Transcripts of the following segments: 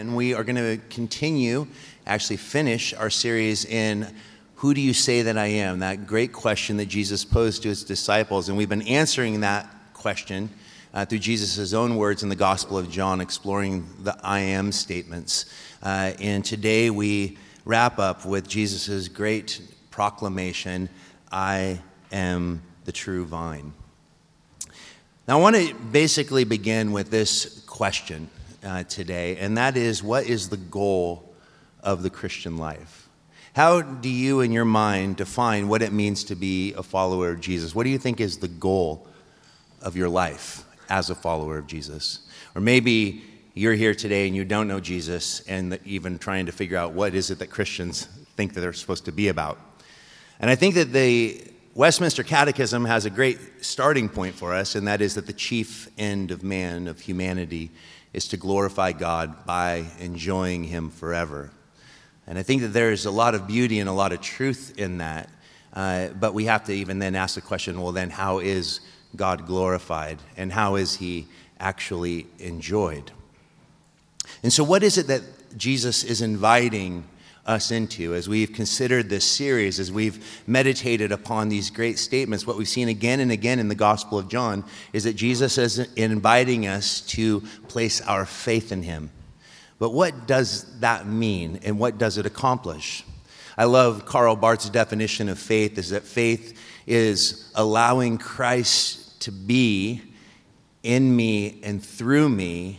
and we are going to continue, actually finish our series in Who Do You Say That I Am? That great question that Jesus posed to his disciples. And we've been answering that question uh, through Jesus' own words in the Gospel of John, exploring the I am statements. Uh, and today we wrap up with Jesus' great proclamation I am the true vine. Now, I want to basically begin with this question uh, today, and that is what is the goal of the Christian life? How do you, in your mind, define what it means to be a follower of Jesus? What do you think is the goal of your life as a follower of Jesus? Or maybe you're here today and you don't know Jesus and even trying to figure out what is it that Christians think that they're supposed to be about. And I think that the Westminster Catechism has a great starting point for us, and that is that the chief end of man, of humanity, is to glorify God by enjoying Him forever. And I think that there's a lot of beauty and a lot of truth in that. Uh, but we have to even then ask the question well, then, how is God glorified? And how is He actually enjoyed? And so, what is it that Jesus is inviting us into as we've considered this series, as we've meditated upon these great statements? What we've seen again and again in the Gospel of John is that Jesus is inviting us to place our faith in Him. But what does that mean and what does it accomplish? I love Karl Barth's definition of faith is that faith is allowing Christ to be in me and through me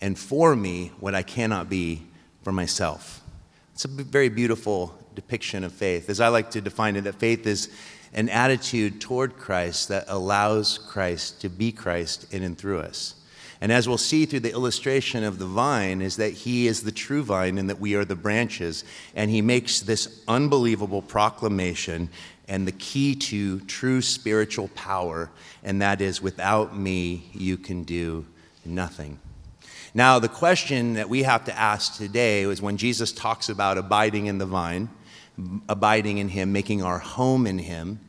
and for me what I cannot be for myself. It's a very beautiful depiction of faith. As I like to define it, that faith is an attitude toward Christ that allows Christ to be Christ in and through us. And as we'll see through the illustration of the vine, is that he is the true vine and that we are the branches. And he makes this unbelievable proclamation and the key to true spiritual power, and that is without me, you can do nothing. Now, the question that we have to ask today is when Jesus talks about abiding in the vine, abiding in him, making our home in him,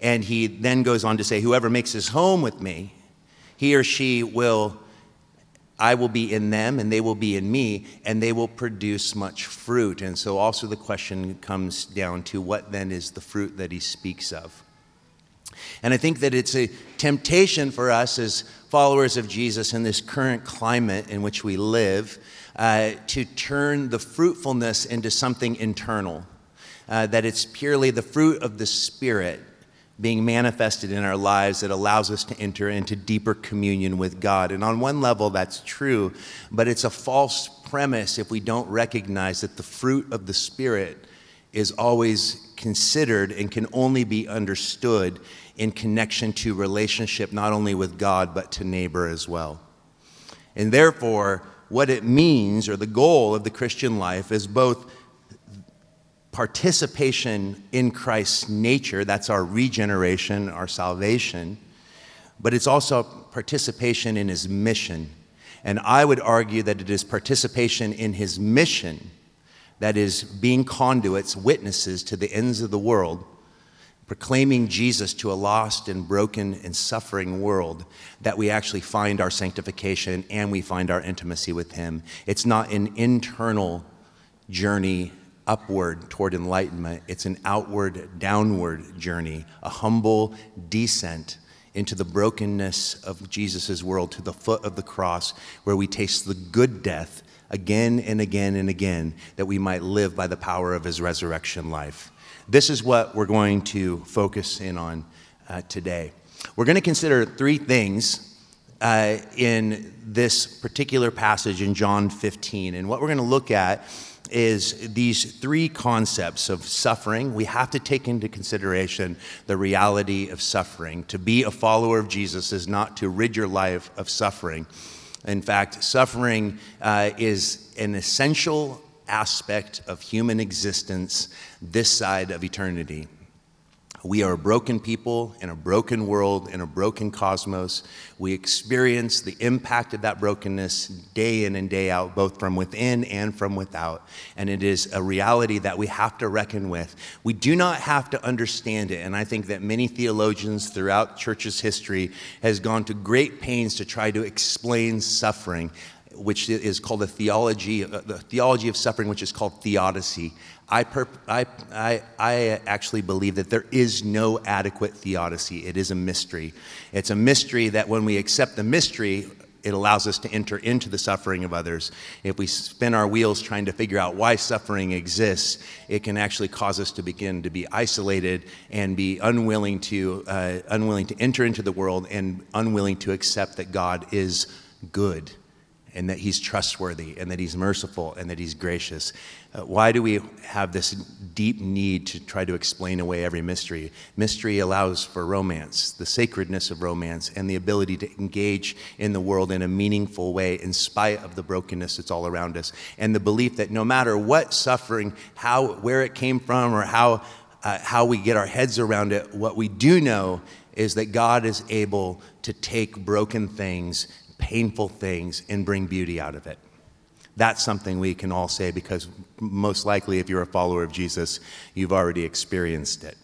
and he then goes on to say, Whoever makes his home with me, he or she will, I will be in them, and they will be in me, and they will produce much fruit. And so, also, the question comes down to what then is the fruit that he speaks of? And I think that it's a temptation for us as followers of Jesus in this current climate in which we live uh, to turn the fruitfulness into something internal, uh, that it's purely the fruit of the Spirit being manifested in our lives that allows us to enter into deeper communion with God. And on one level, that's true, but it's a false premise if we don't recognize that the fruit of the Spirit is always considered and can only be understood in connection to relationship not only with God, but to neighbor as well. And therefore, what it means or the goal of the Christian life is both participation in Christ's nature, that's our regeneration, our salvation, but it's also participation in his mission. And I would argue that it is participation in his mission that is being conduits, witnesses to the ends of the world proclaiming Jesus to a lost and broken and suffering world, that we actually find our sanctification and we find our intimacy with Him. It's not an internal journey upward toward enlightenment, it's an outward, downward journey, a humble descent into the brokenness of Jesus' world to the foot of the cross, where we taste the good death again and again and again, that we might live by the power of His resurrection life. This is what we're going to focus in on uh, today. We're going to consider three things uh, in this particular passage in John 15. And what we're going to look at is these three concepts of suffering. We have to take into consideration the reality of suffering. To be a follower of Jesus is not to rid your life of suffering. In fact, suffering uh, is an essential aspect of human existence this side of eternity. We are a broken people in a broken world, in a broken cosmos. We experience the impact of that brokenness day in and day out, both from within and from without. And it is a reality that we have to reckon with. We do not have to understand it. And I think that many theologians throughout church's history has gone to great pains to try to explain suffering which is called a theology, uh, the theology of suffering, which is called theodicy. I, perp, I, I, I actually believe that there is no adequate theodicy. It is a mystery. It's a mystery that when we accept the mystery, it allows us to enter into the suffering of others. If we spin our wheels trying to figure out why suffering exists, it can actually cause us to begin to be isolated and be unwilling to, uh, unwilling to enter into the world and unwilling to accept that God is good and that he's trustworthy and that he's merciful and that he's gracious. Uh, why do we have this deep need to try to explain away every mystery? Mystery allows for romance, the sacredness of romance, and the ability to engage in the world in a meaningful way in spite of the brokenness that's all around us. And the belief that no matter what suffering, how, where it came from, or how, uh, how we get our heads around it, what we do know is that God is able to take broken things painful things and bring beauty out of it. That's something we can all say because most likely, if you're a follower of Jesus, you've already experienced it.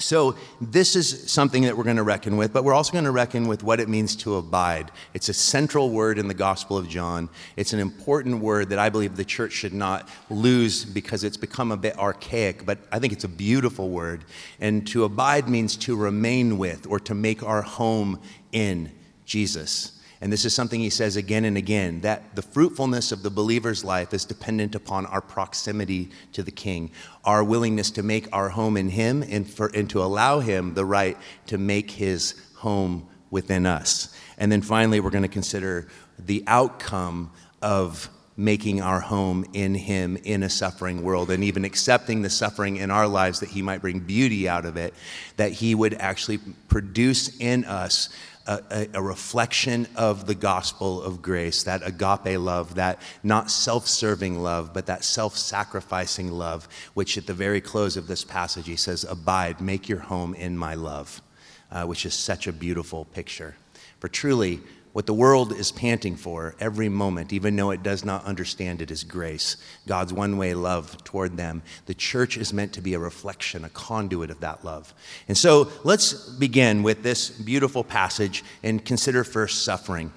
So, this is something that we're going to reckon with, but we're also going to reckon with what it means to abide. It's a central word in the Gospel of John. It's an important word that I believe the church should not lose because it's become a bit archaic, but I think it's a beautiful word. And to abide means to remain with or to make our home in Jesus. And this is something he says again and again that the fruitfulness of the believer's life is dependent upon our proximity to the King, our willingness to make our home in him and, for, and to allow him the right to make his home within us. And then finally, we're going to consider the outcome of making our home in Him in a suffering world and even accepting the suffering in our lives that He might bring beauty out of it, that He would actually produce in us a, a, reflection of the gospel of grace, that agape love, that not self serving love, but that self sacrificing love, which at the very close of this passage he says, Abide, make your home in my love, uh, which is such a beautiful picture. For truly, what the world is panting for every moment, even though it does not understand it, is grace, God's one way love toward them. The church is meant to be a reflection, a conduit of that love. And so let's begin with this beautiful passage and consider first suffering.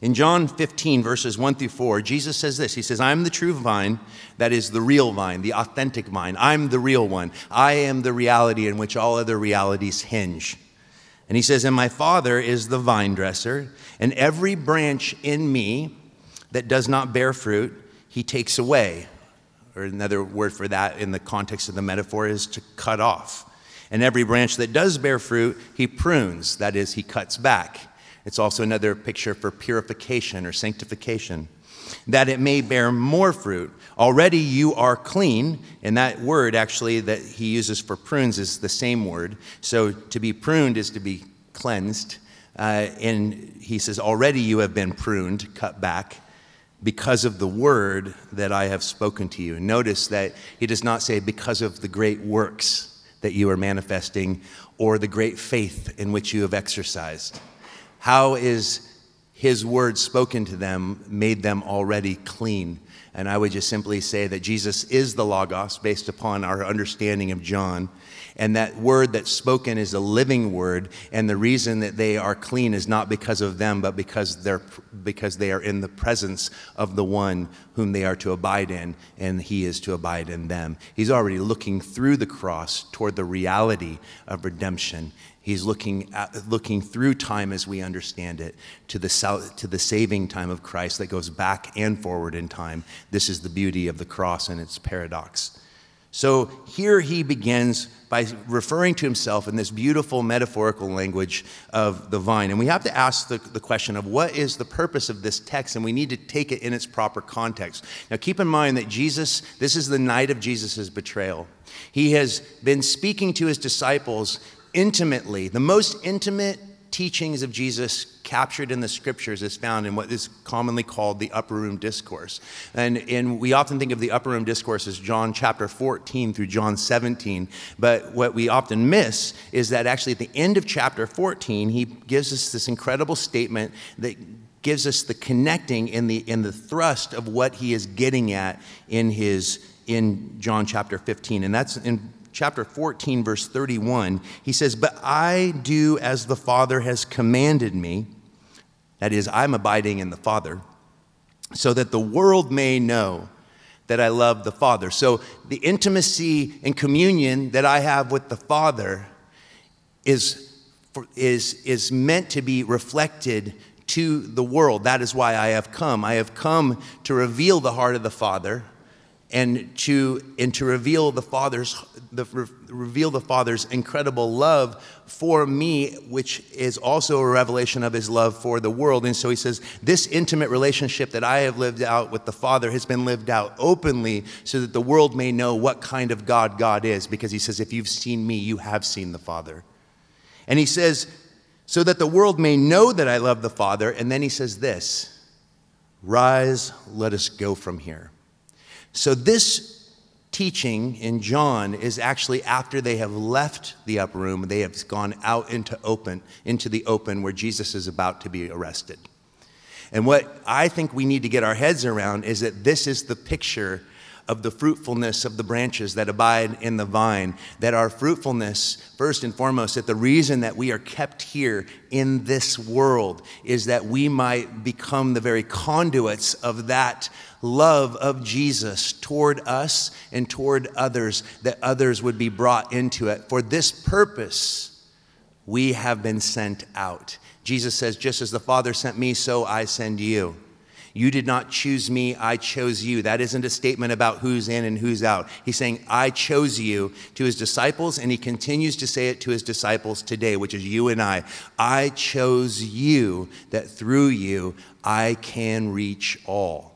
In John 15, verses 1 through 4, Jesus says this He says, I'm the true vine, that is the real vine, the authentic vine. I'm the real one. I am the reality in which all other realities hinge. And he says, And my Father is the vine dresser, and every branch in me that does not bear fruit, he takes away. Or another word for that in the context of the metaphor is to cut off. And every branch that does bear fruit, he prunes, that is, he cuts back. It's also another picture for purification or sanctification that it may bear more fruit. Already you are clean, and that word actually that he uses for prunes is the same word. So to be pruned is to be cleansed. Uh, and he says, Already you have been pruned, cut back, because of the word that I have spoken to you. Notice that he does not say, Because of the great works that you are manifesting or the great faith in which you have exercised. How is his word spoken to them made them already clean. And I would just simply say that Jesus is the Logos based upon our understanding of John. And that word that's spoken is a living word. And the reason that they are clean is not because of them, but because, they're, because they are in the presence of the one whom they are to abide in, and he is to abide in them. He's already looking through the cross toward the reality of redemption. He's looking, at, looking through time as we understand it to the, to the saving time of Christ that goes back and forward in time. This is the beauty of the cross and its paradox. So here he begins by referring to himself in this beautiful metaphorical language of the vine. And we have to ask the, the question of what is the purpose of this text, and we need to take it in its proper context. Now, keep in mind that Jesus, this is the night of Jesus' betrayal. He has been speaking to his disciples intimately, the most intimate teachings of Jesus captured in the scriptures is found in what is commonly called the upper room discourse. And, and we often think of the upper room discourse as John chapter 14 through John 17. But what we often miss is that actually at the end of chapter 14, he gives us this incredible statement that gives us the connecting in the, in the thrust of what he is getting at in his in John chapter 15. And that's in chapter 14, verse 31, he says, But I do as the Father has commanded me. That is, I'm abiding in the Father, so that the world may know that I love the Father. So the intimacy and communion that I have with the Father is, is, is meant to be reflected to the world. That is why I have come. I have come to reveal the heart of the Father and to, and to reveal the Father's the, reveal the Father's incredible love for me, which is also a revelation of his love for the world. And so he says, This intimate relationship that I have lived out with the Father has been lived out openly so that the world may know what kind of God God is. Because he says, If you've seen me, you have seen the Father. And he says, So that the world may know that I love the Father. And then he says this Rise, let us go from here. So, this teaching in John is actually after they have left the upper room, they have gone out into open, into the open where Jesus is about to be arrested. And what I think we need to get our heads around is that this is the picture of the fruitfulness of the branches that abide in the vine. That our fruitfulness, first and foremost, that the reason that we are kept here in this world is that we might become the very conduits of that love of Jesus toward us and toward others, that others would be brought into it. For this purpose, we have been sent out. Jesus says, Just as the Father sent me, so I send you. You did not choose me, I chose you. That isn't a statement about who's in and who's out. He's saying, I chose you to his disciples, and he continues to say it to his disciples today, which is you and I. I chose you that through you I can reach all.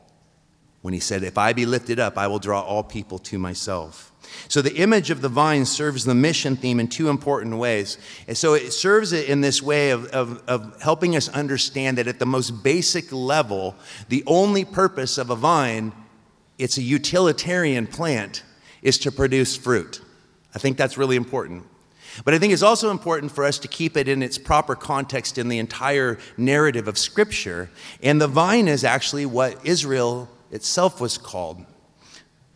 When he said, If I be lifted up, I will draw all people to myself. So the image of the vine serves the mission theme in two important ways. And so it serves it in this way of, of, of, helping us understand that at the most basic level, the only purpose of a vine, it's a utilitarian plant, is to produce fruit. I think that's really important. But I think it's also important for us to keep it in its proper context in the entire narrative of Scripture. And the vine is actually what Israel itself was called.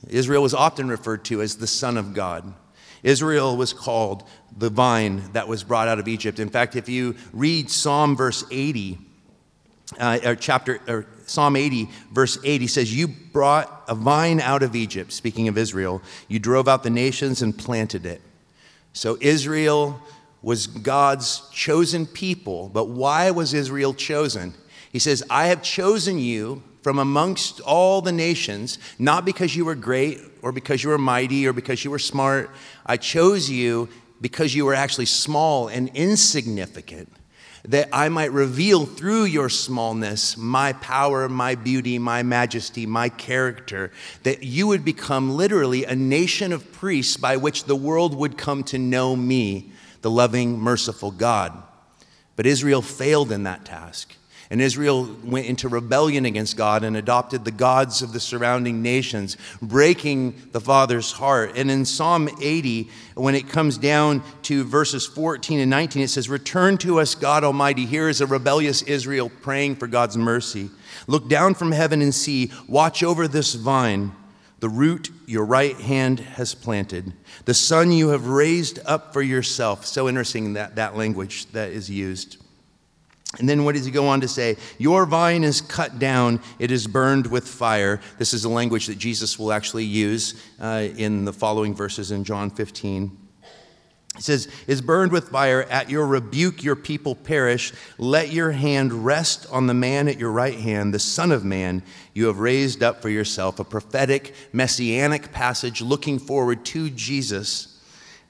Israel was often referred to as the Son of God. Israel was called the vine that was brought out of Egypt. In fact, if you read Psalm verse 80, uh, or chapter, or Psalm 80, verse 8, he says, You brought a vine out of Egypt, speaking of Israel. You drove out the nations and planted it. So Israel was God's chosen people. But why was Israel chosen? He says, I have chosen you from amongst all the nations, not because you were great or because you were mighty or because you were smart. I chose you because you were actually small and insignificant, that I might reveal through your smallness my power, my beauty, my majesty, my character, that you would become literally a nation of priests by which the world would come to know me, the loving, merciful God. But Israel failed in that task. And Israel went into rebellion against God and adopted the gods of the surrounding nations, breaking the Father's heart. And in Psalm 80, when it comes down to verses 14 and 19, it says, Return to us, God Almighty. Here is a rebellious Israel praying for God's mercy. Look down from heaven and see, watch over this vine, the root your right hand has planted, the son you have raised up for yourself. So interesting that, that language that is used. And then what does he go on to say? Your vine is cut down, it is burned with fire. This is a language that Jesus will actually use uh, in the following verses in John 15. He says, is burned with fire. At your rebuke, your people perish. Let your hand rest on the man at your right hand, the Son of Man you have raised up for yourself. A prophetic, messianic passage looking forward to Jesus.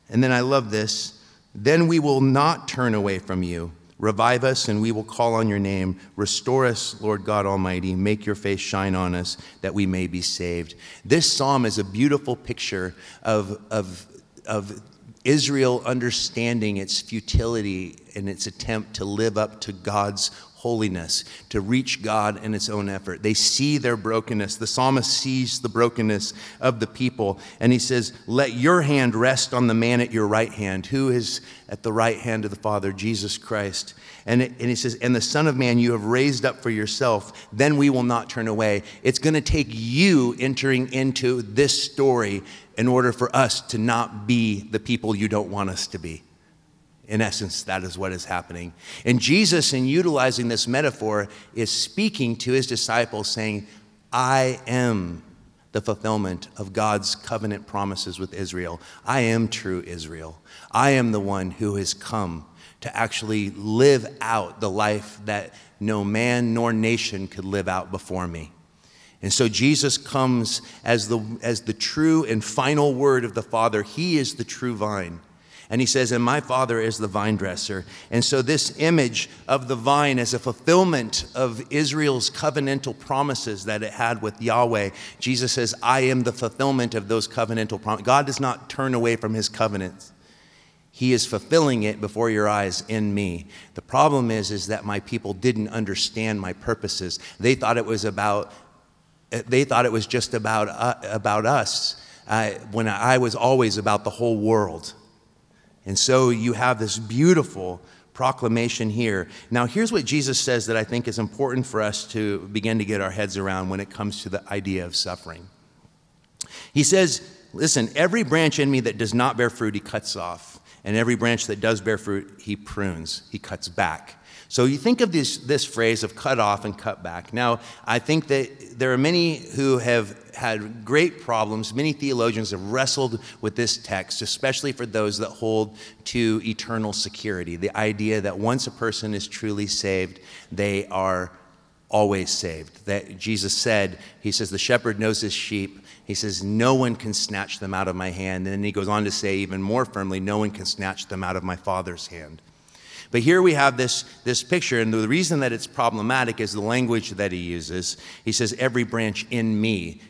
And then I love this. Then we will not turn away from you. Revive us, and we will call on your name. Restore us, Lord God Almighty. Make your face shine on us, that we may be saved. This psalm is a beautiful picture of, of, of Israel understanding its futility in its attempt to live up to God's holiness, to reach God in its own effort. They see their brokenness. The psalmist sees the brokenness of the people, and he says, Let your hand rest on the man at your right hand. Who is at the right hand of the Father? Jesus Christ. And, it, and he says, And the Son of Man you have raised up for yourself, then we will not turn away. It's going to take you entering into this story in order for us to not be the people you don't want us to be. In essence, that is what is happening. And Jesus, in utilizing this metaphor, is speaking to his disciples, saying, I am the fulfillment of God's covenant promises with Israel. I am true Israel. I am the one who has come to actually live out the life that no man nor nation could live out before me. And so Jesus comes as the, as the true and final word of the Father. He is the true vine. And he says, And my Father is the vine dresser. And so, this image of the vine as a fulfillment of Israel's covenantal promises that it had with Yahweh, Jesus says, I am the fulfillment of those covenantal promises. God does not turn away from his covenants. He is fulfilling it before your eyes in me. The problem is, is that my people didn't understand my purposes. They thought it was about, they thought it was just about, uh, about us, uh, when I was always about the whole world. And so you have this beautiful proclamation here. Now, here's what Jesus says that I think is important for us to begin to get our heads around when it comes to the idea of suffering. He says, Listen, every branch in me that does not bear fruit, he cuts off. And every branch that does bear fruit, he prunes, he cuts back. So you think of this, this phrase of cut off and cut back. Now, I think that there are many who have had great problems. Many theologians have wrestled with this text, especially for those that hold to eternal security. The idea that once a person is truly saved, they are always saved. That Jesus said, He says, the shepherd knows his sheep. He says, No one can snatch them out of my hand. And then he goes on to say, even more firmly, No one can snatch them out of my Father's hand. But here we have this, this picture, and the reason that it's problematic is the language that he uses. He says, Every branch in me,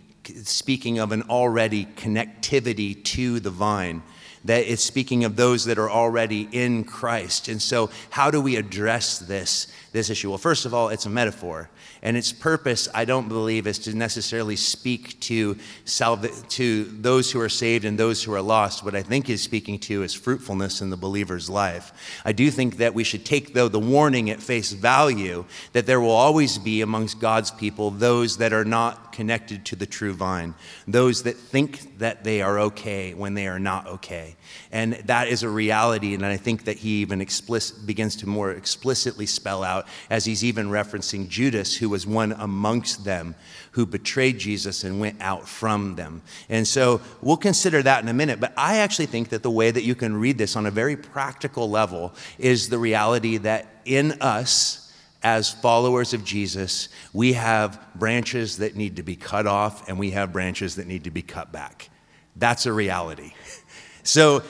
speaking of an already connectivity to the vine that it's speaking of those that are already in Christ. And so, how do we address this, this issue? Well, first of all, it's a metaphor. And its purpose, I don't believe, is to necessarily speak to, salva- to those who are saved and those who are lost. What I think is speaking to is fruitfulness in the believer's life. I do think that we should take, though, the warning at face value that there will always be amongst God's people those that are not connected to the true vine, those that think that they are okay when they are not okay. And that is a reality, and I think that he even explicit, begins to more explicitly spell out as he's even referencing Judas, who was one amongst them who betrayed Jesus and went out from them. And so we'll consider that in a minute, but I actually think that the way that you can read this on a very practical level is the reality that in us, as followers of Jesus, we have branches that need to be cut off and we have branches that need to be cut back. That's a reality. So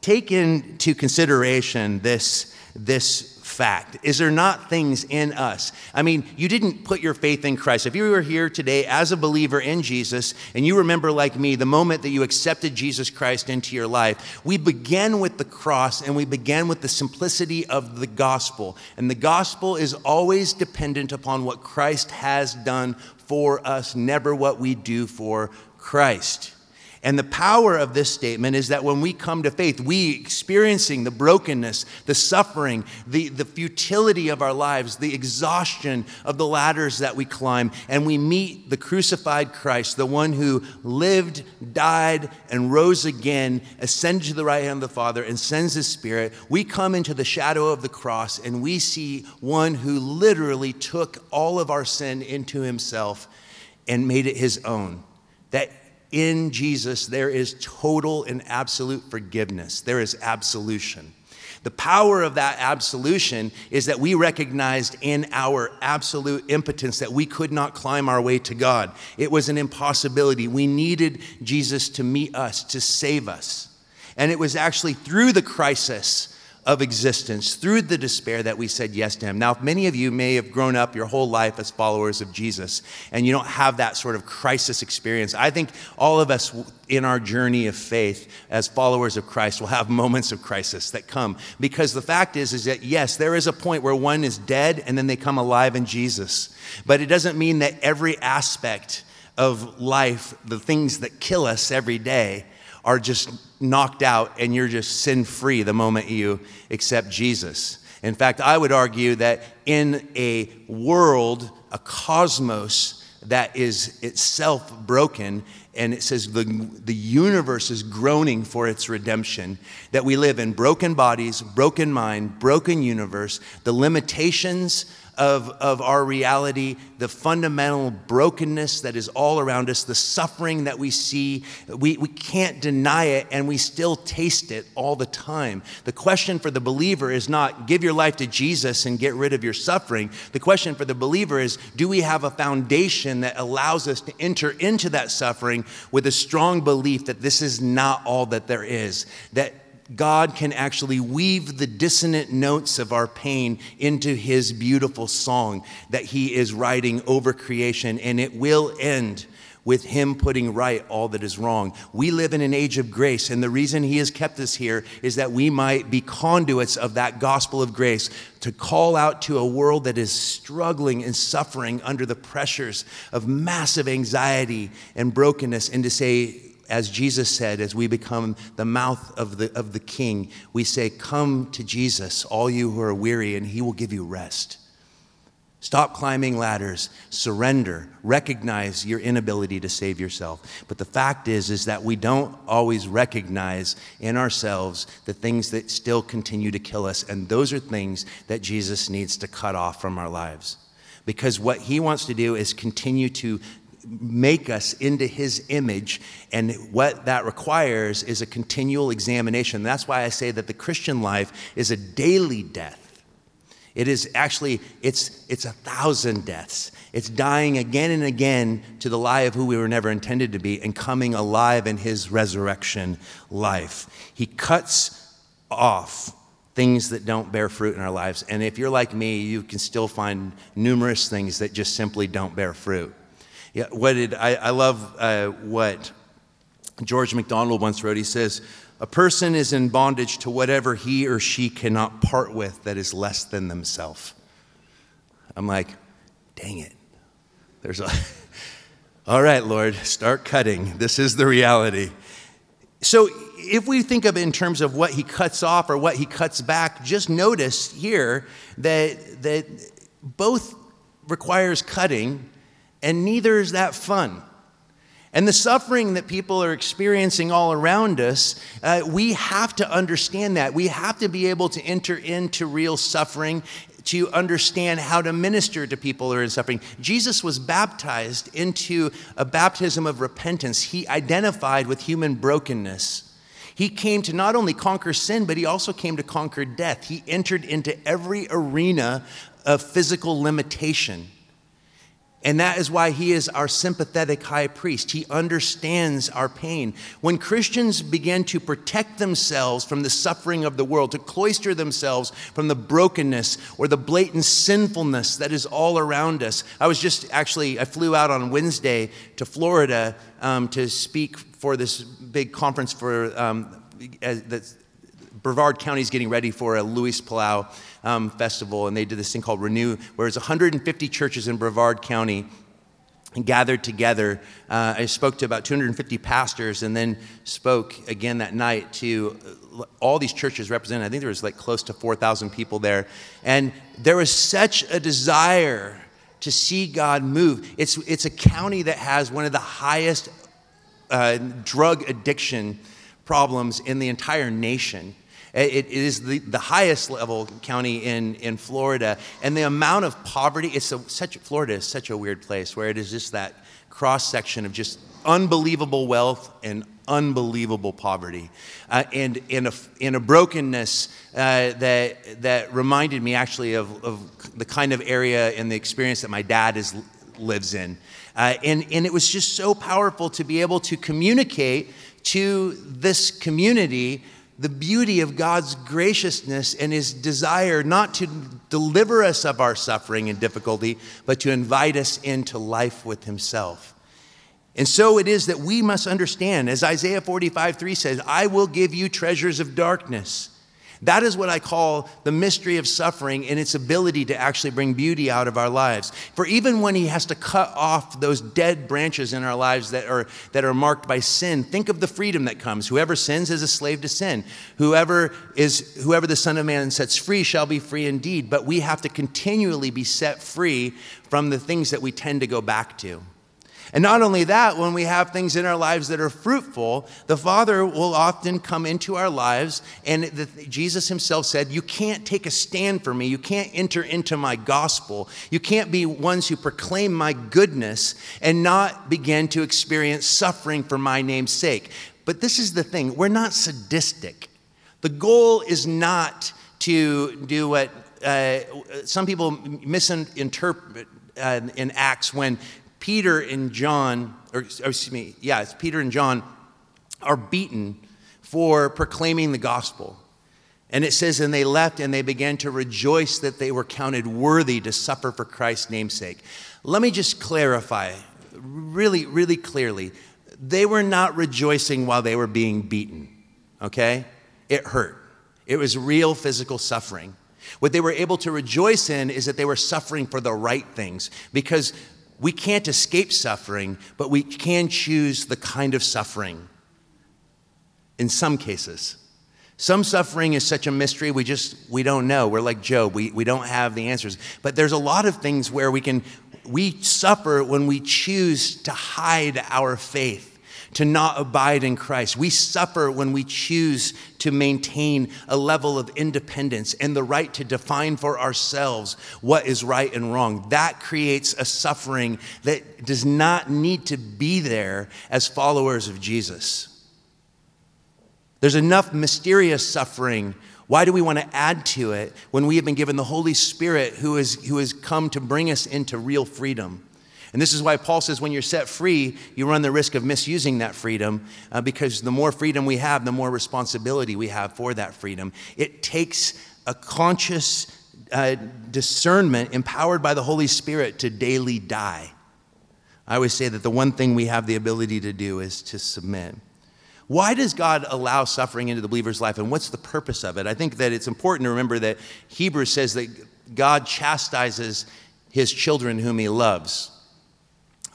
take into consideration this, this fact? Is there not things in us? I mean, you didn't put your faith in Christ. If you were here today as a believer in Jesus and you remember, like me, the moment that you accepted Jesus Christ into your life, we began with the cross and we began with the simplicity of the gospel. And the gospel is always dependent upon what Christ has done for us, never what we do for Christ. And the power of this statement is that when we come to faith, we experiencing the brokenness, the suffering, the, the futility of our lives, the exhaustion of the ladders that we climb, and we meet the crucified Christ, the one who lived, died, and rose again, ascended to the right hand of the Father, and sends his Spirit, we come into the shadow of the cross and we see one who literally took all of our sin into himself and made it his own. That in Jesus, there is total and absolute forgiveness, there is absolution. The power of that absolution is that we recognized in our absolute impotence that we could not climb our way to God. It was an impossibility. We needed Jesus to meet us, to save us. And it was actually through the crisis of existence through the despair that we said yes to him. Now, many of you may have grown up your whole life as followers of Jesus and you don't have that sort of crisis experience. I think all of us in our journey of faith as followers of Christ will have moments of crisis that come because the fact is is that yes, there is a point where one is dead and then they come alive in Jesus. But it doesn't mean that every aspect of life, the things that kill us every day, are just knocked out and you're just sin free the moment you accept Jesus. In fact, I would argue that in a world, a cosmos that is itself broken. And it says the, the universe is groaning for its redemption. That we live in broken bodies, broken mind, broken universe. The limitations of, of our reality, the fundamental brokenness that is all around us, the suffering that we see. We, we can't deny it, and we still taste it all the time. The question for the believer is not give your life to Jesus and get rid of your suffering. The question for the believer is do we have a foundation that allows us to enter into that suffering with a strong belief that this is not all that there is? That God can actually weave the dissonant notes of our pain into his beautiful song that he is writing over creation, and it will end with him putting right all that is wrong. We live in an age of grace, and the reason he has kept us here is that we might be conduits of that gospel of grace to call out to a world that is struggling and suffering under the pressures of massive anxiety and brokenness, and to say, as Jesus said, as we become the mouth of the, of the King, we say, Come to Jesus, all you who are weary, and he will give you rest. Stop climbing ladders, surrender, recognize your inability to save yourself. But the fact is is that we don't always recognize in ourselves the things that still continue to kill us and those are things that Jesus needs to cut off from our lives. Because what he wants to do is continue to make us into his image. And what that requires is a continual examination. That's why I say that the Christian life is a daily death. It is actually, it's, it's a thousand deaths. It's dying again and again to the lie of who we were never intended to be and coming alive in his resurrection life. He cuts off things that don't bear fruit in our lives. And if you're like me, you can still find numerous things that just simply don't bear fruit. Yeah, what did I, I love uh, what George MacDonald once wrote. He says, A person is in bondage to whatever he or she cannot part with that is less than themselves. I'm like, dang it. There's a, all right, Lord, start cutting. This is the reality. So, if we think of it in terms of what he cuts off or what he cuts back, just notice here that, that both requires cutting and neither is that fun. And the suffering that people are experiencing all around us, uh, we have to understand that. We have to be able to enter into real suffering to understand how to minister to people who are in suffering. Jesus was baptized into a baptism of repentance. He identified with human brokenness. He came to not only conquer sin, but he also came to conquer death. He entered into every arena of physical limitation. And that is why he is our sympathetic high priest. He understands our pain. When Christians begin to protect themselves from the suffering of the world, to cloister themselves from the brokenness or the blatant sinfulness that is all around us. I was just actually, I flew out on Wednesday to Florida um, to speak for this big conference for um, that's Brevard County is getting ready for a Luis Palau um, festival, and they did this thing called Renew, where it's 150 churches in Brevard County gathered together. Uh, I spoke to about 250 pastors and then spoke again that night to all these churches represented. I think there was like close to 4,000 people there. And there was such a desire to see God move. It's, it's a county that has one of the highest uh, drug addiction problems in the entire nation. It is the, the highest level county in, in Florida. And the amount of poverty, it's a, such, Florida is such a weird place where it is just that cross section of just unbelievable wealth and unbelievable poverty. Uh, and in a, in a brokenness uh, that, that reminded me actually of, of the kind of area and the experience that my dad is, lives in. Uh, and, and it was just so powerful to be able to communicate to this community the beauty of God's graciousness and his desire not to deliver us of our suffering and difficulty, but to invite us into life with himself. And so it is that we must understand, as Isaiah 45 3 says, I will give you treasures of darkness that is what I call the mystery of suffering and its ability to actually bring beauty out of our lives. For even when He has to cut off those dead branches in our lives that are, that are marked by sin, think of the freedom that comes. Whoever sins is a slave to sin. Whoever, is, whoever the Son of Man sets free shall be free indeed. But we have to continually be set free from the things that we tend to go back to. And not only that, when we have things in our lives that are fruitful, the Father will often come into our lives. And the, Jesus himself said, You can't take a stand for me. You can't enter into my gospel. You can't be ones who proclaim my goodness and not begin to experience suffering for my name's sake. But this is the thing we're not sadistic. The goal is not to do what uh, some people misinterpret uh, in Acts when Peter and John, or, or excuse me, yeah, it's Peter and John are beaten for proclaiming the gospel. And it says, and they left and they began to rejoice that they were counted worthy to suffer for Christ's namesake. Let me just clarify really, really clearly. They were not rejoicing while they were being beaten, okay? It hurt. It was real physical suffering. What they were able to rejoice in is that they were suffering for the right things because we can't escape suffering, but we can choose the kind of suffering in some cases. Some suffering is such a mystery, we just, we don't know. We're like Job, we, we don't have the answers. But there's a lot of things where we can, we suffer when we choose to hide our faith to not abide in Christ. We suffer when we choose to maintain a level of independence and the right to define for ourselves what is right and wrong. That creates a suffering that does not need to be there as followers of Jesus. There's enough mysterious suffering. Why do we want to add to it when we have been given the Holy Spirit who, is, who has come to bring us into real freedom? And this is why Paul says when you're set free, you run the risk of misusing that freedom uh, because the more freedom we have, the more responsibility we have for that freedom. It takes a conscious uh, discernment empowered by the Holy Spirit to daily die. I always say that the one thing we have the ability to do is to submit. Why does God allow suffering into the believer's life and what's the purpose of it? I think that it's important to remember that Hebrews says that God chastises his children whom he loves.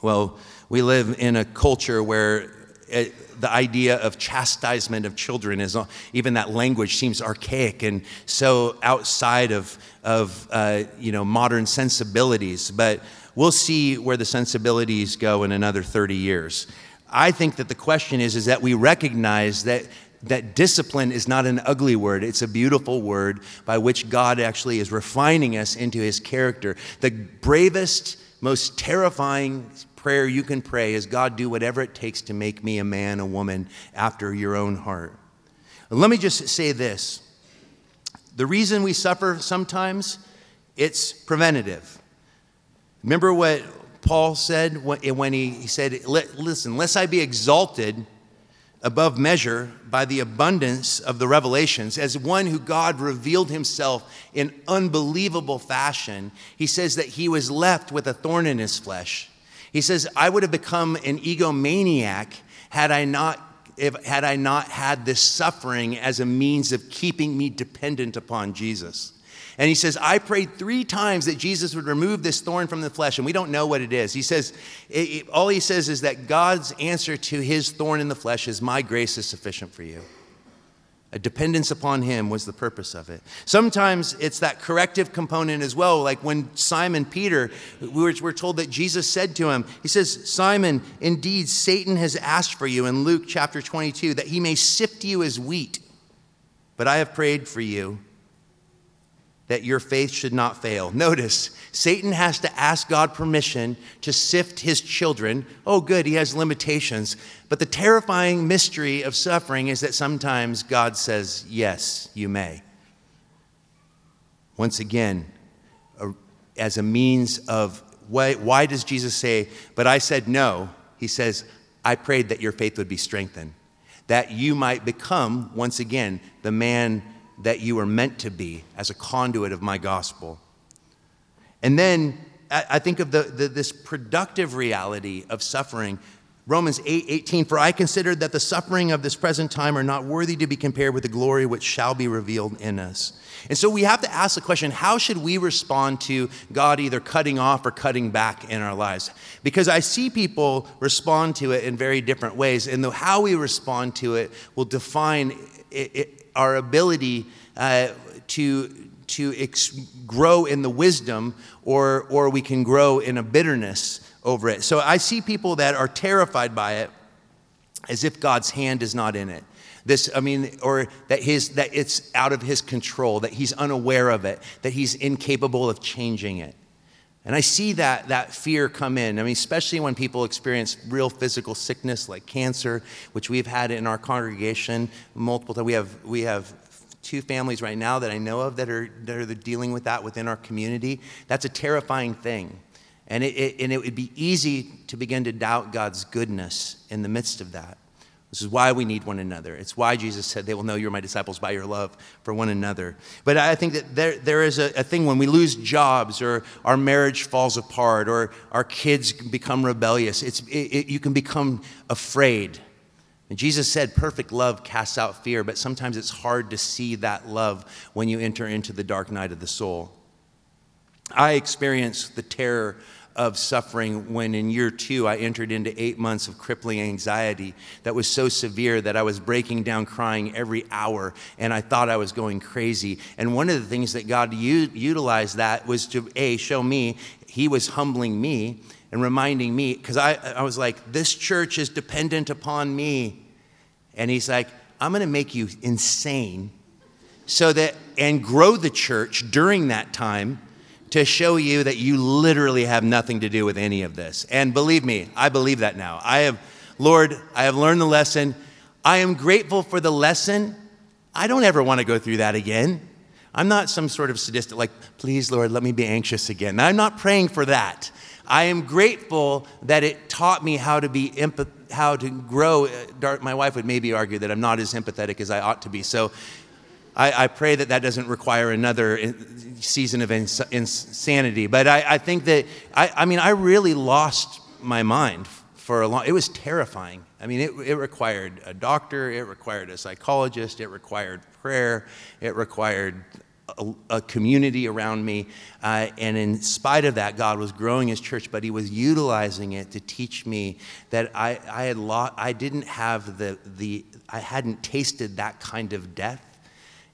Well, we live in a culture where it, the idea of chastisement of children is even that language seems archaic and so outside of, of uh, you know, modern sensibilities. But we'll see where the sensibilities go in another 30 years. I think that the question is, is that we recognize that that discipline is not an ugly word, it's a beautiful word by which God actually is refining us into his character. The bravest, most terrifying prayer you can pray is God, do whatever it takes to make me a man, a woman after your own heart. let me just say this the reason we suffer sometimes, it's preventative. Remember what Paul said when he said, Listen, lest I be exalted above measure by the abundance of the revelations, as one who God revealed himself in unbelievable fashion, he says that he was left with a thorn in his flesh he says, I would have become an egomaniac had I not if, had I not had this suffering as a means of keeping me dependent upon Jesus. And he says, I prayed three times that Jesus would remove this thorn from the flesh, and we don't know what it is. He says, it, it, all he says is that God's answer to his thorn in the flesh is, My grace is sufficient for you. A dependence upon him was the purpose of it. Sometimes it's that corrective component as well, like when Simon Peter, we were, we're told that Jesus said to him, He says, Simon, indeed, Satan has asked for you in Luke chapter 22 that he may sift you as wheat, but I have prayed for you that your faith should not fail. Notice, Satan has to ask God permission to sift his children. Oh, good, he has limitations. But the terrifying mystery of suffering is that sometimes God says, Yes, you may. Once again, as a means of why, why does Jesus say, But I said no? He says, I prayed that your faith would be strengthened, that you might become, once again, the man that you are meant to be as a conduit of my gospel. And then I think of the, the, this productive reality of suffering. Romans 8 18, for I consider that the suffering of this present time are not worthy to be compared with the glory which shall be revealed in us. And so we have to ask the question how should we respond to God either cutting off or cutting back in our lives? Because I see people respond to it in very different ways, and the, how we respond to it will define it, it, our ability uh, to, to ex- grow in the wisdom, or, or we can grow in a bitterness over it. So I see people that are terrified by it as if God's hand is not in it. This, I mean, or that his that it's out of his control, that he's unaware of it, that he's incapable of changing it. And I see that, that fear come in. I mean, especially when people experience real physical sickness like cancer, which we've had in our congregation multiple times. We have, we have two families right now that I know of that are, that are dealing with that within our community. That's a terrifying thing. And it, it, and it would be easy to begin to doubt God's goodness in the midst of that. This is why we need one another. It's why Jesus said, They will know you're my disciples by your love for one another. But I think that there, there is a, a thing when we lose jobs or our marriage falls apart or our kids become rebellious, it's, it, it, you can become afraid. And Jesus said, Perfect love casts out fear, but sometimes it's hard to see that love when you enter into the dark night of the soul. I experienced the terror of suffering when in year two I entered into eight months of crippling anxiety that was so severe that I was breaking down crying every hour and I thought I was going crazy. And one of the things that God u- utilized that was to A, show me He was humbling me and reminding me, because I, I was like, this church is dependent upon me. And He's like, I'm going to make you insane so that, and grow the church during that time to show you that you literally have nothing to do with any of this. And believe me, I believe that now. I have, Lord, I have learned the lesson. I am grateful for the lesson. I don't ever want to go through that again. I'm not some sort of sadistic, like, please, Lord, let me be anxious again. I'm not praying for that. I am grateful that it taught me how to be empath- how to grow. Uh, my wife would maybe argue that I'm not as empathetic as I ought to be. So I, I, pray that that doesn't require another season of ins- insanity. But I, I think that, I, I, mean, I really lost my mind for a long, it was terrifying. I mean, it, it required a doctor, it required a psychologist, it required prayer, it required a, a community around me. Uh, and in spite of that, God was growing his church, but he was utilizing it to teach me that I, I had lost, I didn't have the, the, I hadn't tasted that kind of death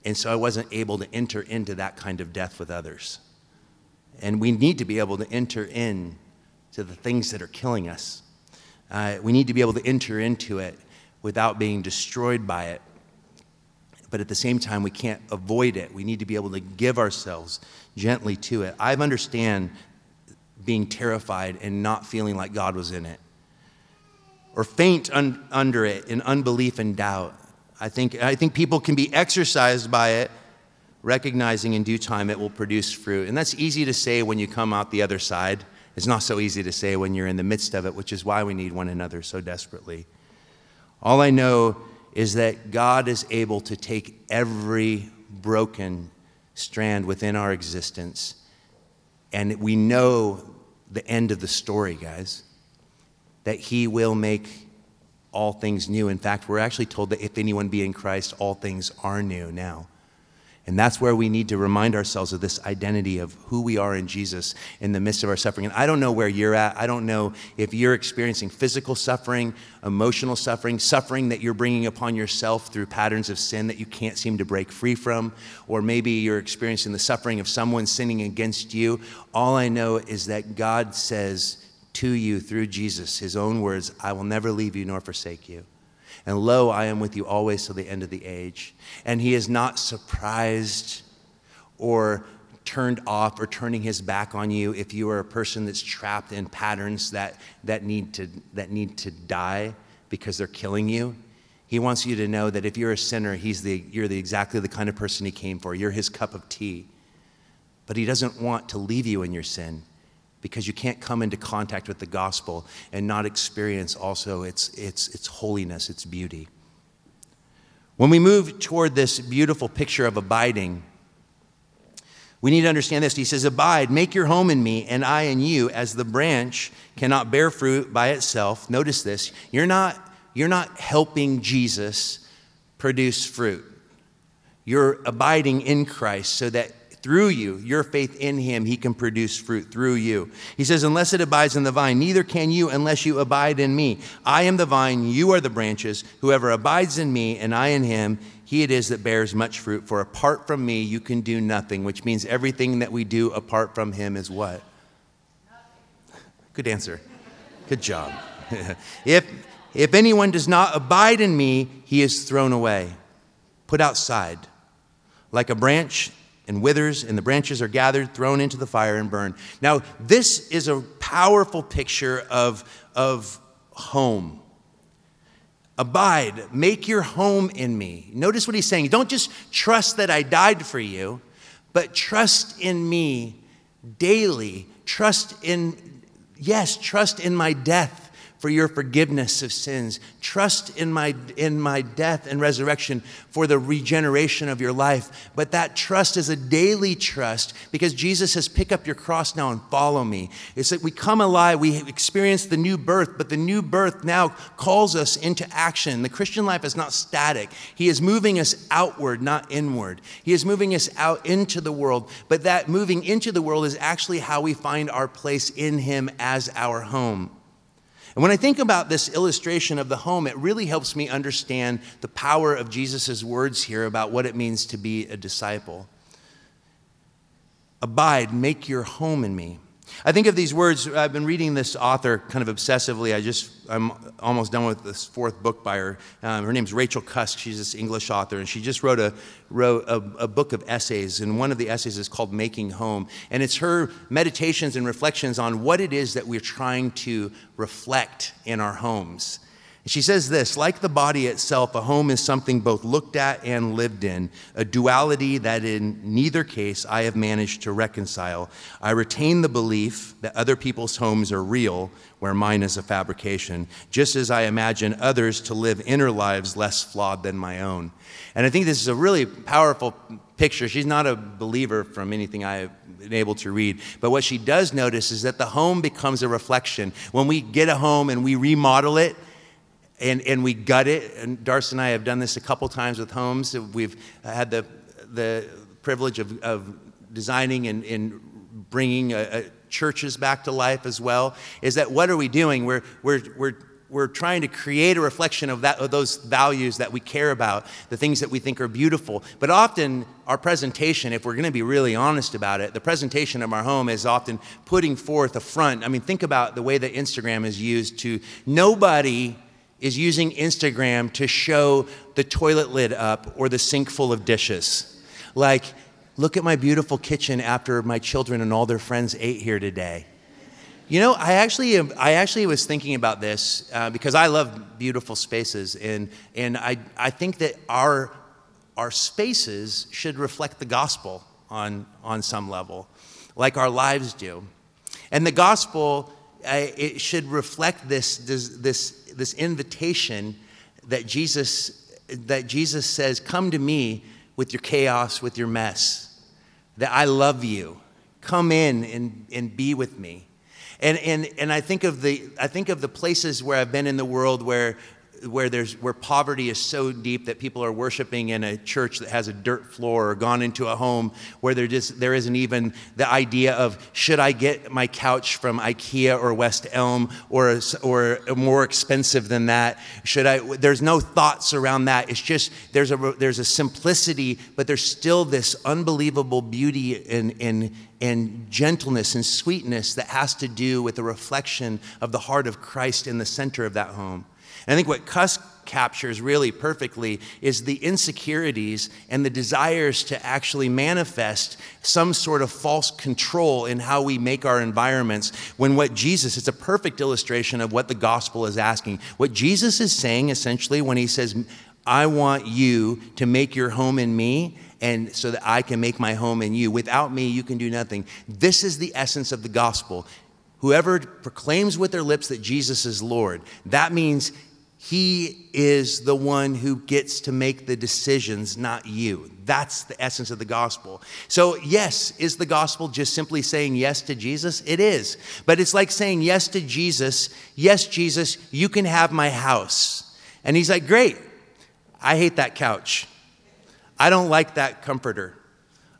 and so I wasn't able to enter into that kind of death with others. And we need to be able to enter in to the things that are killing us. Uh, we need to be able to enter into it without being destroyed by it. But at the same time, we can't avoid it. We need to be able to give ourselves gently to it. I understand being terrified and not feeling like God was in it, or faint un- under it in unbelief and doubt. I think, I think people can be exercised by it, recognizing in due time it will produce fruit. And that's easy to say when you come out the other side. It's not so easy to say when you're in the midst of it, which is why we need one another so desperately. All I know is that God is able to take every broken strand within our existence, and we know the end of the story, guys. That He will make all things new. In fact, we're actually told that if anyone be in Christ, all things are new now. And that's where we need to remind ourselves of this identity of who we are in Jesus in the midst of our suffering. And I don't know where you're at. I don't know if you're experiencing physical suffering, emotional suffering, suffering that you're bringing upon yourself through patterns of sin that you can't seem to break free from, or maybe you're experiencing the suffering of someone sinning against you. All I know is that God says, to you through Jesus, his own words I will never leave you nor forsake you. And lo, I am with you always till the end of the age. And he is not surprised or turned off or turning his back on you if you are a person that's trapped in patterns that, that, need, to, that need to die because they're killing you. He wants you to know that if you're a sinner, he's the, you're the, exactly the kind of person he came for. You're his cup of tea. But he doesn't want to leave you in your sin because you can't come into contact with the gospel and not experience also its, its, its holiness, its beauty. When we move toward this beautiful picture of abiding, we need to understand this. He says, Abide, make your home in me, and I in you, as the branch cannot bear fruit by itself. Notice this. You're not, you're not helping Jesus produce fruit. You're abiding in Christ so that through you, your faith in him, he can produce fruit through you. He says, Unless it abides in the vine, neither can you unless you abide in me. I am the vine, you are the branches. Whoever abides in me and I in him, he it is that bears much fruit. For apart from me, you can do nothing, which means everything that we do apart from him is what? Good answer. Good job. if, if anyone does not abide in me, he is thrown away, put outside, like a branch and withers, and the branches are gathered, thrown into the fire, and burned. Now, this is a powerful picture of, of home. Abide, make your home in me. Notice what he's saying. Don't just trust that I died for you, but trust in me daily. Trust in, yes, trust in my death for your forgiveness of sins. Trust in my, in my death and resurrection for the regeneration of your life. But that trust is a daily trust because Jesus says, Pick up your cross now and follow me. It's that we come alive, we experience the new birth, but the new birth now calls us into action. The Christian life is not static, He is moving us outward, not inward. He is moving us out into the world, but that moving into the world is actually how we find our place in Him as our home. And when I think about this illustration of the home, it really helps me understand the power of Jesus' words here about what it means to be a disciple. Abide, make your home in me. I think of these words. I've been reading this author kind of obsessively. I just, I'm almost done with this fourth book by her. Um, her name's Rachel Cusk. She's this English author, and she just wrote a wrote a, a, book of essays. And one of the essays is called "Making Home," and it's her meditations and reflections on what it is that we're trying to reflect in our homes. She says this like the body itself, a home is something both looked at and lived in, a duality that in neither case I have managed to reconcile. I retain the belief that other people's homes are real, where mine is a fabrication, just as I imagine others to live inner lives less flawed than my own. And I think this is a really powerful picture. She's not a believer from anything I've been able to read. But what she does notice is that the home becomes a reflection. When we get a home and we remodel it, and, and we gut it. And Darcy and I have done this a couple times with homes. We've had the, the privilege of, of designing and, and bringing a, a churches back to life as well. Is that what are we doing? We're, we're, we're, we're trying to create a reflection of, that, of those values that we care about, the things that we think are beautiful. But often, our presentation, if we're going to be really honest about it, the presentation of our home is often putting forth a front. I mean, think about the way that Instagram is used to nobody is using Instagram to show the toilet lid up or the sink full of dishes. Like, look at my beautiful kitchen after my children and all their friends ate here today. You know, I actually, I actually was thinking about this uh, because I love beautiful spaces, and, and I, I think that our, our spaces should reflect the gospel on, on some level, like our lives do. And the gospel, uh, it should reflect this, this, this this invitation that Jesus, that Jesus says, Come to me with your chaos, with your mess, that I love you. Come in and, and be with me. And, and, and I, think of the, I think of the places where I've been in the world where where there's where poverty is so deep that people are worshiping in a church that has a dirt floor or gone into a home where there just there isn't even the idea of should I get my couch from IKEA or West Elm or or more expensive than that should I there's no thoughts around that it's just there's a there's a simplicity but there's still this unbelievable beauty and and and gentleness and sweetness that has to do with the reflection of the heart of Christ in the center of that home. And I think what Cusk captures really perfectly is the insecurities and the desires to actually manifest some sort of false control in how we make our environments when what Jesus it's a perfect illustration of what the gospel is asking. What Jesus is saying essentially when he says I want you to make your home in me and so that I can make my home in you. Without me you can do nothing. This is the essence of the gospel. Whoever proclaims with their lips that Jesus is Lord, that means he is the one who gets to make the decisions, not you. That's the essence of the gospel. So, yes, is the gospel just simply saying yes to Jesus? It is. But it's like saying yes to Jesus. Yes, Jesus, you can have my house. And he's like, great. I hate that couch. I don't like that comforter.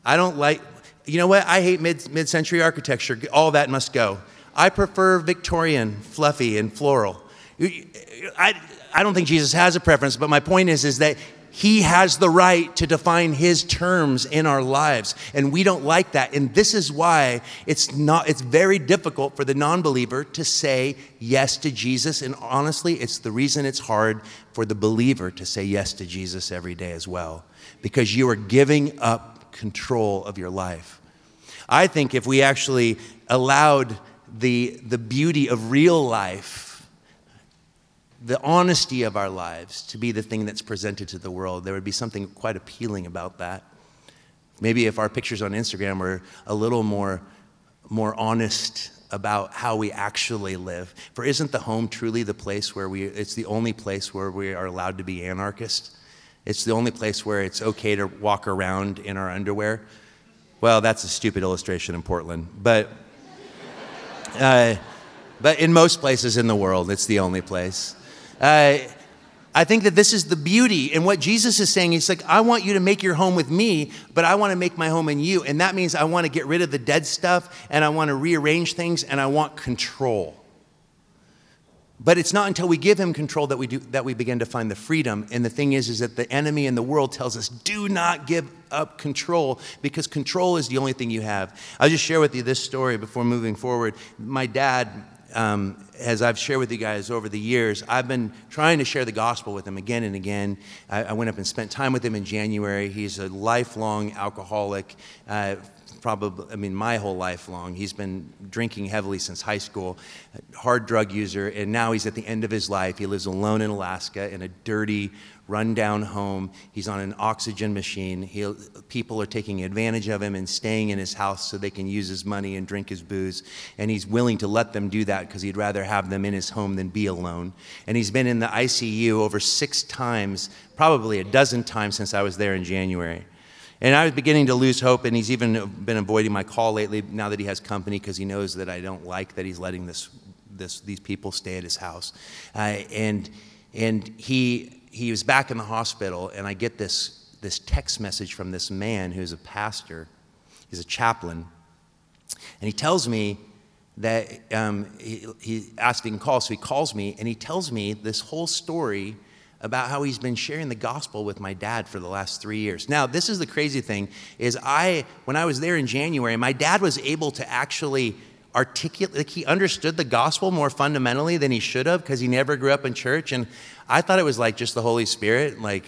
I don't like, you know what? I hate mid century architecture. All that must go. I prefer Victorian, fluffy, and floral. I, I don't think Jesus has a preference, but my point is, is that he has the right to define his terms in our lives. And we don't like that. And this is why it's not it's very difficult for the non-believer to say yes to jesus. And honestly it's the reason it's hard for the believer to say yes to jesus every day as well. Because you are giving up control of your life. I think if we actually allowed the, the beauty of real life the honesty of our lives to be the thing that's presented to the world. There would be something quite appealing about that. Maybe if our pictures on Instagram were a little more, more honest about how we actually live. For isn't the home truly the place where we, it's the only place where we are allowed to be anarchists? It's the only place where it's okay to walk around in our underwear. Well, that's a stupid illustration in Portland, but, uh, but in most places in the world, it's the only place. Uh, I think that this is the beauty. And what Jesus is saying, he's like, I want you to make your home with me, but I want to make my home in you. And that means I want to get rid of the dead stuff and I want to rearrange things and I want control. But it's not until we give him control that we, do, that we begin to find the freedom. And the thing is, is that the enemy in the world tells us, do not give up control because control is the only thing you have. I'll just share with you this story before moving forward. My dad um, as I've shared with you guys over the years, I've been trying to share the gospel with him again and again. I, I went up and spent time with him in January. He's a lifelong alcoholic. Uh, probably, I mean, my whole life long. He's been drinking heavily since high school, hard drug user, and now he's at the end of his life. He lives alone in Alaska in a dirty, rundown home. He's on an oxygen machine. He, people are taking advantage of him and staying in his house so they can use his money and drink his booze. And he's willing to let them do that because he'd rather have them in his home than be alone. And he's been in the ICU over six times, probably a dozen times since I was there in January. And I was beginning to lose hope, and he's even been avoiding my call lately now that he has company because he knows that I don't like that he's letting this, this, these people stay at his house. Uh, and, and he, he was back in the hospital, and I get this, this text message from this man who's a pastor, he's a chaplain, and he tells me that um, he, he asked if he can call, so he calls me, and he tells me this whole story about how he's been sharing the gospel with my dad for the last three years. Now, this is the crazy thing: is I, when I was there in January, my dad was able to actually articulate, like he understood the gospel more fundamentally than he should have because he never grew up in church, and I thought it was like just the Holy Spirit, like.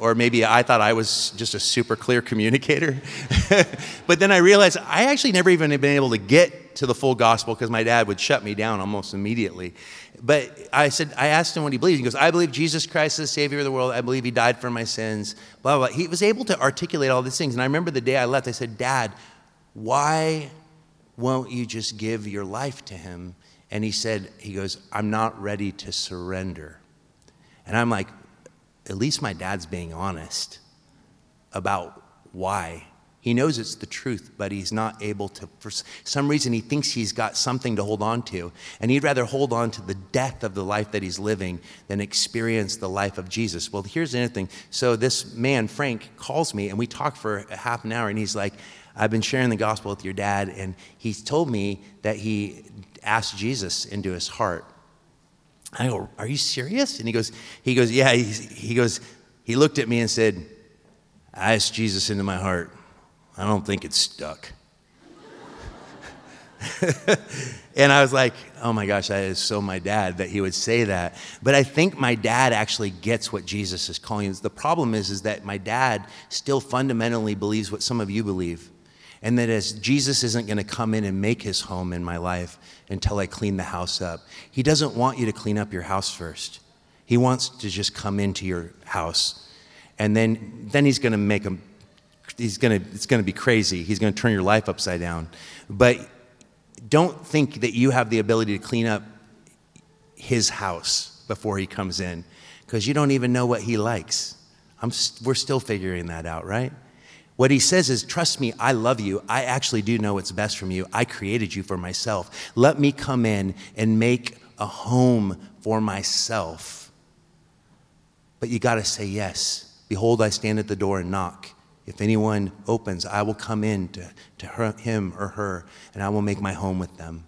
Or maybe I thought I was just a super clear communicator. but then I realized I actually never even been able to get to the full gospel because my dad would shut me down almost immediately but I said, I asked him what he believes. He goes, I believe Jesus Christ is the Savior of the world. I believe He died for my sins. Blah, blah, blah. He was able to articulate all these things. And I remember the day I left, I said, Dad, why won't you just give your life to Him? And he said, He goes, I'm not ready to surrender. And I'm like, at least my dad's being honest about why he knows it's the truth, but he's not able to. For some reason, he thinks he's got something to hold on to. And he'd rather hold on to the death of the life that he's living than experience the life of Jesus. Well, here's the other thing. So, this man, Frank, calls me, and we talk for a half an hour, and he's like, I've been sharing the gospel with your dad, and he's told me that he asked Jesus into his heart. I go, Are you serious? And he goes, he goes, Yeah. he goes, he looked at me and said, I asked Jesus into my heart. I don't think it's stuck. and I was like, oh my gosh, that is so my dad that he would say that. But I think my dad actually gets what Jesus is calling. The problem is, is that my dad still fundamentally believes what some of you believe. And that as Jesus isn't going to come in and make his home in my life until I clean the house up, he doesn't want you to clean up your house first. He wants to just come into your house. And then, then he's going to make a he's gonna, it's going to be crazy. He's going to turn your life upside down. But don't think that you have the ability to clean up his house before he comes in because you don't even know what he likes. I'm, we're still figuring that out, right? What he says is, Trust me, I love you. I actually do know what's best for you. I created you for myself. Let me come in and make a home for myself. But you got to say yes. Behold, I stand at the door and knock. If anyone opens, I will come in to, to her, him or her, and I will make my home with them.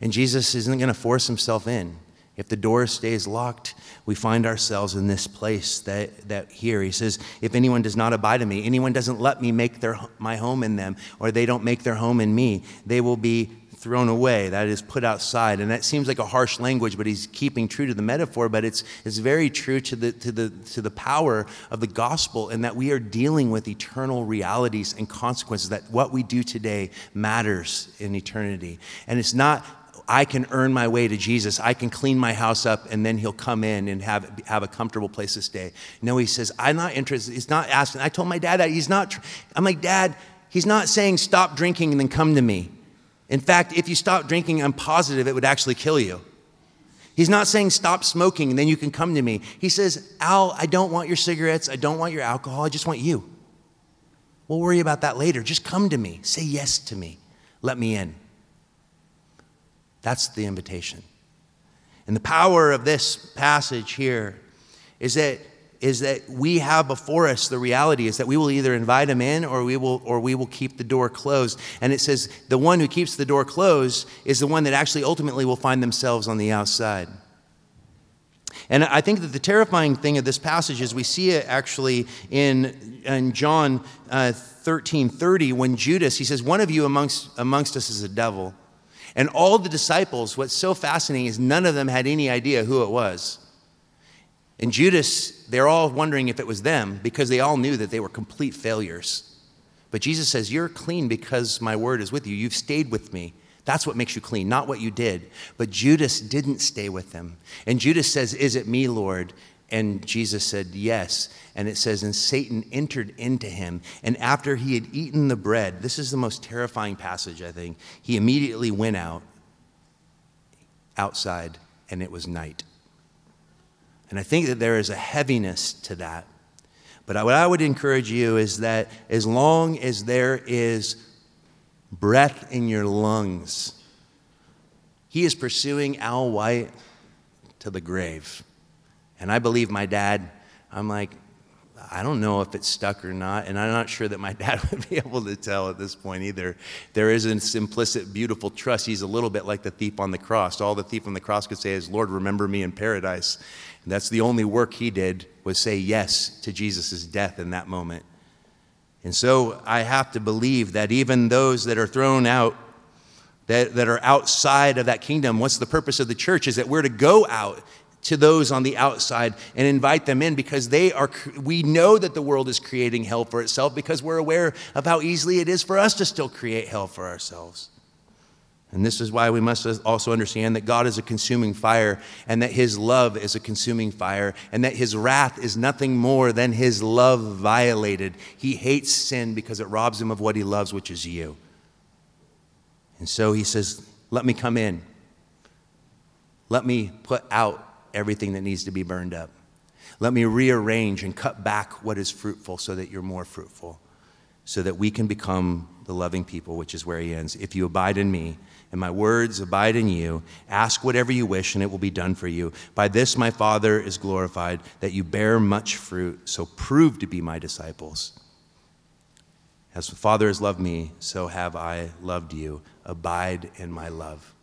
And Jesus isn't going to force himself in. If the door stays locked, we find ourselves in this place that, that here. He says, If anyone does not abide in me, anyone doesn't let me make their, my home in them, or they don't make their home in me, they will be thrown away, that is put outside. And that seems like a harsh language, but he's keeping true to the metaphor, but it's, it's very true to the, to, the, to the power of the gospel and that we are dealing with eternal realities and consequences, that what we do today matters in eternity. And it's not I can earn my way to Jesus. I can clean my house up and then he'll come in and have, have a comfortable place to stay. No, he says, I'm not interested. He's not asking. I told my dad that. He's not, I'm like, Dad, he's not saying stop drinking and then come to me. In fact, if you stop drinking, I'm positive it would actually kill you. He's not saying stop smoking and then you can come to me. He says, Al, I don't want your cigarettes. I don't want your alcohol. I just want you. We'll worry about that later. Just come to me. Say yes to me. Let me in. That's the invitation. And the power of this passage here is that is that we have before us the reality is that we will either invite him in or we will or we will keep the door closed. And it says the one who keeps the door closed is the one that actually ultimately will find themselves on the outside. And i think that the terrifying thing of this passage is we see it actually in, in john uh, 13 30 when judas he says one of you amongst amongst us is a devil and all the disciples what's so fascinating is none of them had any idea who it was and Judas, they're all wondering if it was them because they all knew that they were complete failures. But Jesus says, You're clean because my word is with you. You've stayed with me. That's what makes you clean, not what you did. But Judas didn't stay with them. And Judas says, Is it me, Lord? And Jesus said, Yes. And it says, And Satan entered into him. And after he had eaten the bread, this is the most terrifying passage, I think. He immediately went out outside, and it was night. And I think that there is a heaviness to that. But what I would encourage you is that as long as there is breath in your lungs, he is pursuing Al White to the grave. And I believe my dad, I'm like, I don't know if it's stuck or not, and I'm not sure that my dad would be able to tell at this point either. There is an implicit, beautiful trust. He's a little bit like the thief on the cross. All the thief on the cross could say is, Lord, remember me in paradise. And that's the only work he did was say yes to Jesus' death in that moment. And so I have to believe that even those that are thrown out, that, that are outside of that kingdom, what's the purpose of the church? Is that we're to go out to those on the outside and invite them in because they are we know that the world is creating hell for itself because we're aware of how easily it is for us to still create hell for ourselves and this is why we must also understand that God is a consuming fire and that His love is a consuming fire and that His wrath is nothing more than His love violated. He hates sin because it robs Him of what He loves, which is you. And so He says, Let me come in. Let me put out everything that needs to be burned up. Let me rearrange and cut back what is fruitful so that you're more fruitful, so that we can become the loving people, which is where He ends. If you abide in me, and my words abide in you. Ask whatever you wish, and it will be done for you. By this my Father is glorified, that you bear much fruit, so prove to be my disciples. As the Father has loved me, so have I loved you. Abide in my love.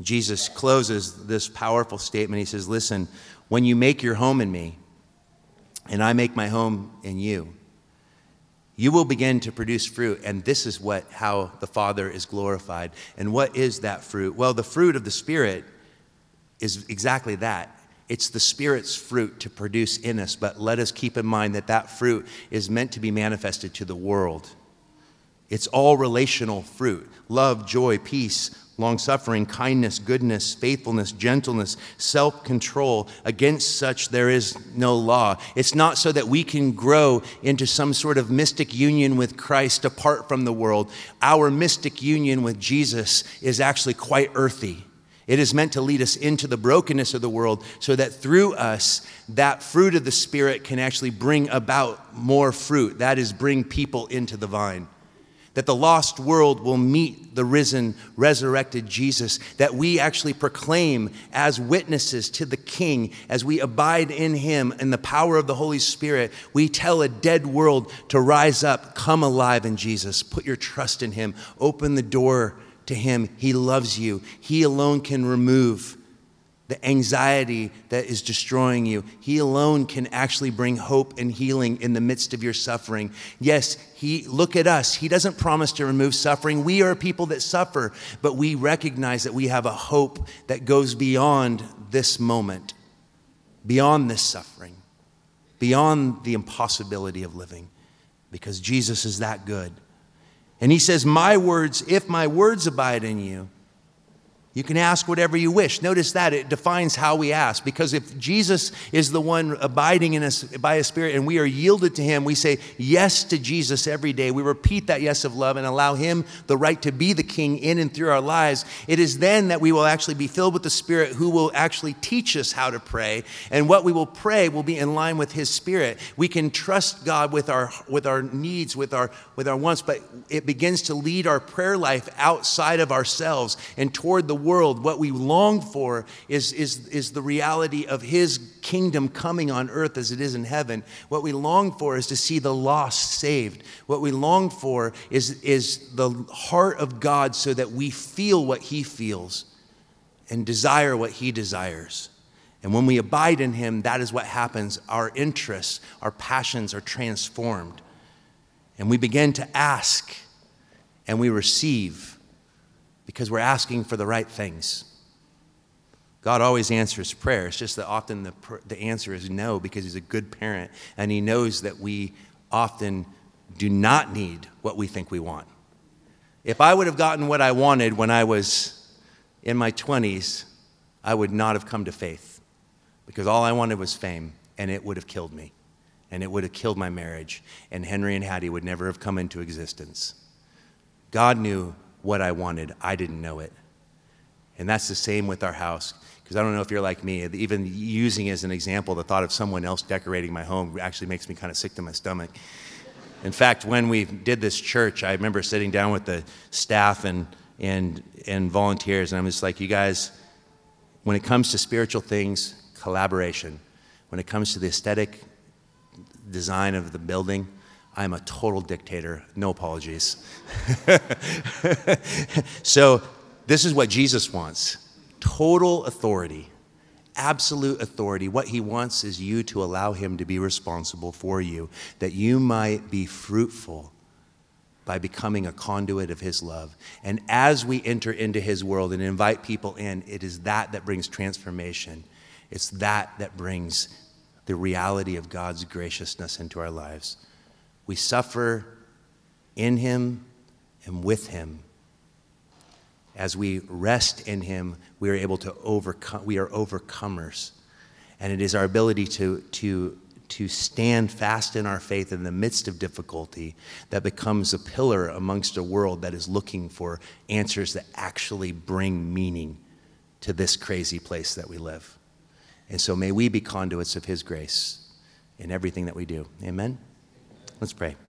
Jesus closes this powerful statement. He says, Listen, when you make your home in me, and I make my home in you, you will begin to produce fruit. And this is what how the father is glorified. And what is that fruit? Well the fruit of the spirit is exactly that. It's the spirit's fruit to produce in us. But let us keep in mind that that fruit is meant to be manifested to the world. It's all relational fruit. Love joy peace long suffering, kindness, goodness, faithfulness, gentleness, self control. Against such there is no law. It's not so that we can grow into some sort of mystic union with Christ apart from the world. Our mystic union with Jesus is actually quite earthy. It is meant to lead us into the brokenness of the world so that through us, that fruit of the Spirit can actually bring about more fruit. That is, bring people into the vine that the lost world will meet the risen, resurrected Jesus, that we actually proclaim as witnesses to the King as we abide in Him and the power of the Holy Spirit. We tell a dead world to rise up, come alive in Jesus, put your trust in Him, open the door to Him. He loves you, He alone can remove the anxiety that is destroying you. He alone can actually bring hope and healing in the midst of your suffering. Yes, he look at us. He doesn't promise to remove suffering. We are people that suffer, but we recognize that we have a hope that goes beyond this moment, beyond this suffering, beyond the impossibility of living because Jesus is that good. And he says, "My words, if my words abide in you, you can ask whatever you wish. Notice that it defines how we ask. Because if Jesus is the one abiding in us by His Spirit and we are yielded to Him, we say yes to Jesus every day. We repeat that yes of love and allow Him the right to be the King in and through our lives. It is then that we will actually be filled with the Spirit who will actually teach us how to pray. And what we will pray will be in line with His Spirit. We can trust God with our, with our needs, with our, with our wants, but it begins to lead our prayer life outside of ourselves and toward the world, what we long for is, is, is the reality of His kingdom coming on earth as it is in heaven. What we long for is to see the lost saved. What we long for is, is the heart of God so that we feel what He feels and desire what He desires. And when we abide in Him, that is what happens. Our interests, our passions are transformed. And we begin to ask and we receive because we're asking for the right things. God always answers prayer. It's just that often the, the answer is no because He's a good parent and He knows that we often do not need what we think we want. If I would have gotten what I wanted when I was in my 20s, I would not have come to faith because all I wanted was fame and it would have killed me and it would have killed my marriage and Henry and Hattie would never have come into existence. God knew what I wanted. I didn't know it. And that's the same with our house. Because I don't know if you're like me, even using as an example the thought of someone else decorating my home actually makes me kind of sick to my stomach. In fact, when we did this church, I remember sitting down with the staff and, and, and volunteers, and I'm just like, you guys, when it comes to spiritual things, collaboration. When it comes to the aesthetic design of the building, I'm a total dictator. No apologies. so, this is what Jesus wants total authority, absolute authority. What he wants is you to allow him to be responsible for you, that you might be fruitful by becoming a conduit of his love. And as we enter into his world and invite people in, it is that that brings transformation. It's that that brings the reality of God's graciousness into our lives. We suffer in Him and with Him. As we rest in Him, we are able to overcome, we are overcomers. And it is our ability to, to, to stand fast in our faith in the midst of difficulty that becomes a pillar amongst a world that is looking for answers that actually bring meaning to this crazy place that we live. And so may we be conduits of His grace in everything that we do. Amen. Let's pray.